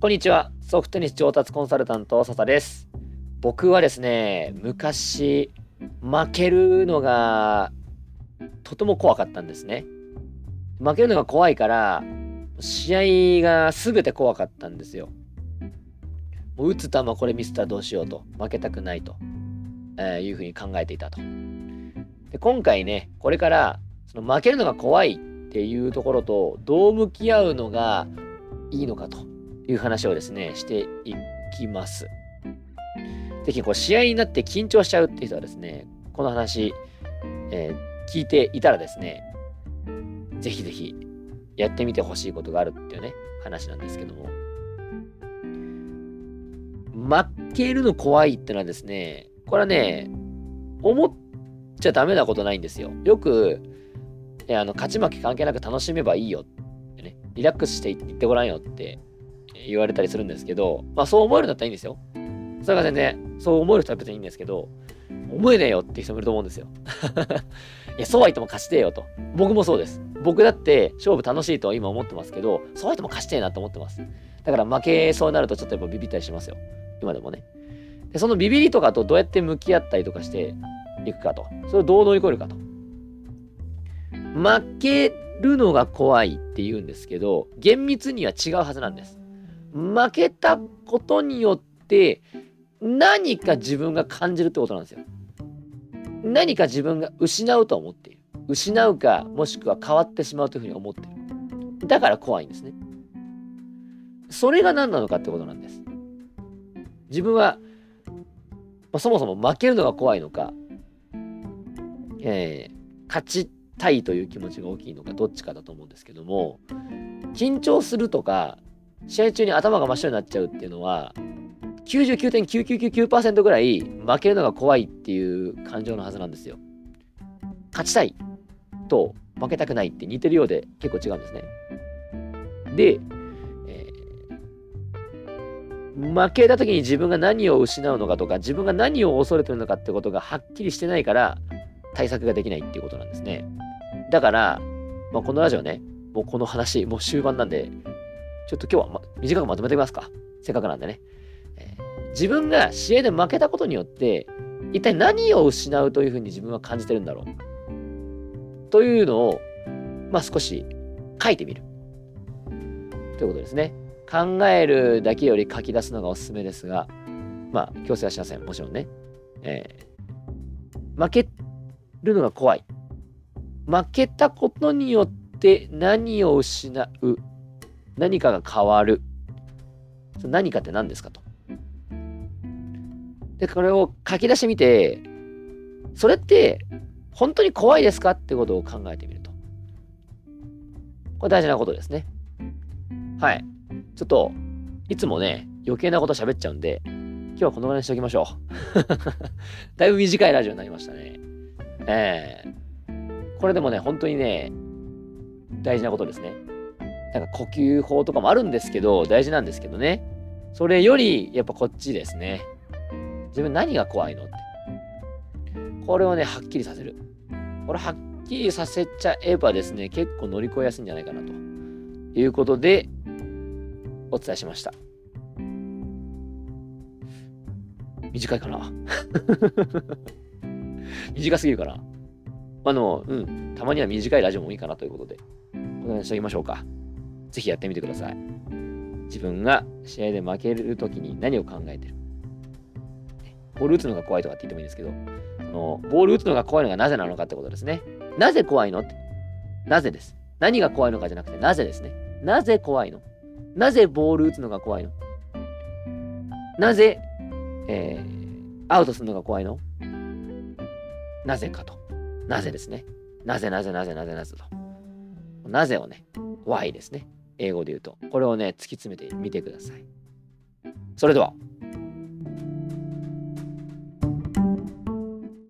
こんにちは。ソフトニス上達コンサルタント、笹です。僕はですね、昔、負けるのがとても怖かったんですね。負けるのが怖いから、試合が全て怖かったんですよ。もう打つ球これミスったらどうしようと。負けたくないと、えー、いうふうに考えていたと。で今回ね、これからその負けるのが怖いっていうところとどう向き合うのがいいのかという話をですね、していきます。ぜひ試合になって緊張しちゃうっていう人はですね、この話、えー、聞いていたらですね、ぜひぜひやってみてほしいことがあるっていうね、話なんですけども。負けるの怖いってのはですね、これはね、思っちゃダメなことないんですよ。よく、あの勝ち負け関係なく楽しめばいいよってね、リラックスしていってごらんよって言われたりするんですけど、まあそう思えるんだったらいいんですよ。それが全然、そう思える人は別にいいんですけど、思えねえよって人もいると思うんですよ。いや、そうは言っても勝ちてえよと。僕もそうです。僕だって勝負楽しいとは今思ってますけど、そうは言っても勝ちてえなと思ってます。だから負けそうになるとちょっとやっぱビビったりしますよ。今でもね。で、そのビビりとかとどうやって向き合ったりとかしていくかと。それをどう乗り越えるかと。負けるのが怖いって言うんですけど、厳密には違うはずなんです。負けたことによって何か自分が感じるってことなんですよ。何か自分が失うと思っている。失うか、もしくは変わってしまうというふうに思っている。だから怖いんですね。それが何なのかってことなんです。自分は、まあ、そもそも負けるのが怖いのか、えー、勝ちたいという気持ちが大きいのか、どっちかだと思うんですけども、緊張するとか、試合中に頭が真っ白になっちゃうっていうのは、99.9999%ぐらい負けるのが怖いっていう感情のはずなんですよ。勝ちたいと負けたくないって似てるようで結構違うんですね。で、えー、負けた時に自分が何を失うのかとか自分が何を恐れてるのかってことがはっきりしてないから対策ができないっていうことなんですね。だから、まあ、このラジオね、もうこの話、もう終盤なんで、ちょっと今日は、ま、短くまとめてみますか。せっかくなんでね。えー、自分が試合で負けたことによって、一体何を失うというふうに自分は感じてるんだろう。というのを、まあ、少し書いてみる。ということですね。考えるだけより書き出すのがおすすめですが、まあ、強制はしません。もちろんね。えー、負けるのが怖い。負けたことによって何を失う何かが変わる。何かって何ですかと。で、これを書き出してみて、それって本当に怖いですかってことを考えてみると。これ大事なことですね。はい。ちょっと、いつもね、余計なこと喋っちゃうんで、今日はこのぐらいにしておきましょう。だいぶ短いラジオになりましたね。ええー、これでもね、本当にね、大事なことですね。なんか呼吸法とかもあるんですけど、大事なんですけどね。それより、やっぱこっちですね。自分何が怖いのって。これをね、はっきりさせる。これはっきりさせちゃえばですね、結構乗り越えやすいんじゃないかなということで、お伝えしました。短いかな？短すぎるかな？あの、うん、たまには短いラジオもいいかなということで、お願いしておきましょうか。ぜひやってみてください。自分が試合で負けるときに何を考えてる？ボール打つのが怖いとかって言ってもいいんですけど、そのボール打つのが怖いのがなぜなのかってことですね。なぜ怖いの？って。なぜです。何が怖いのかじゃなくて、なぜですね。なぜ怖いの？なぜボール打つのが怖いの？なぜ、えー、アウトするのが怖いの？なぜかと。なぜですね。なぜなぜなぜなぜなぜと。なぜをね、why ですね。英語で言うと。これをね、突き詰めてみてください。それでは。